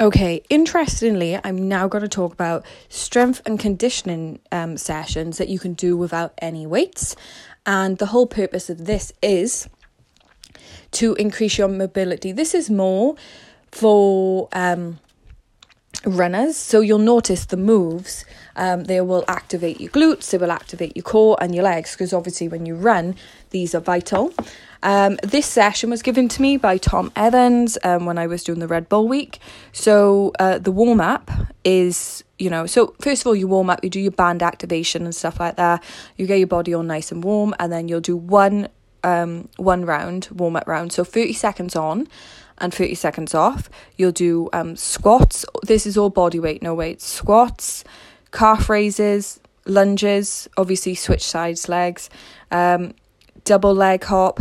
Okay, interestingly, I'm now going to talk about strength and conditioning um, sessions that you can do without any weights. And the whole purpose of this is to increase your mobility. This is more for um, runners. So you'll notice the moves, um, they will activate your glutes, they will activate your core and your legs, because obviously when you run, these are vital. Um, this session was given to me by Tom Evans um, when I was doing the Red Bull week. So uh, the warm up is, you know, so first of all, you warm up, you do your band activation and stuff like that. You get your body all nice and warm, and then you'll do one um, one round warm up round. So thirty seconds on and 30 seconds off. You'll do um, squats. This is all body weight, no weight. Squats, calf raises, lunges, obviously switch sides legs, um, double leg hop,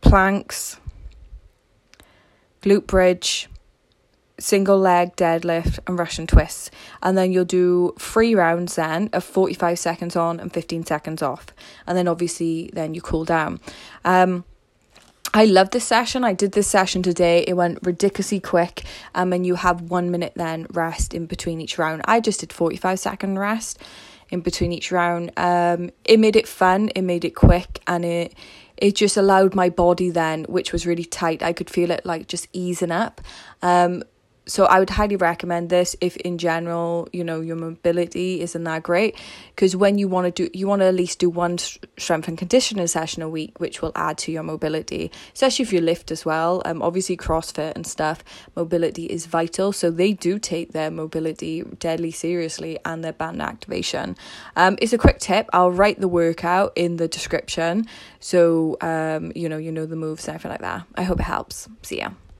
planks, glute bridge, single leg deadlift, and Russian twists. And then you'll do three rounds then of 45 seconds on and 15 seconds off. And then obviously then you cool down. Um, I love this session. I did this session today. It went ridiculously quick. Um, and you have one minute then rest in between each round. I just did 45 second rest in between each round. Um, it made it fun, it made it quick, and it it just allowed my body then, which was really tight. I could feel it like just easing up. Um, so I would highly recommend this if in general, you know, your mobility isn't that great because when you want to do you want to at least do one strength and conditioning session a week which will add to your mobility, especially if you lift as well. Um obviously CrossFit and stuff, mobility is vital, so they do take their mobility deadly seriously and their band activation. Um it's a quick tip. I'll write the workout in the description so um you know you know the moves and everything like that. I hope it helps. See ya.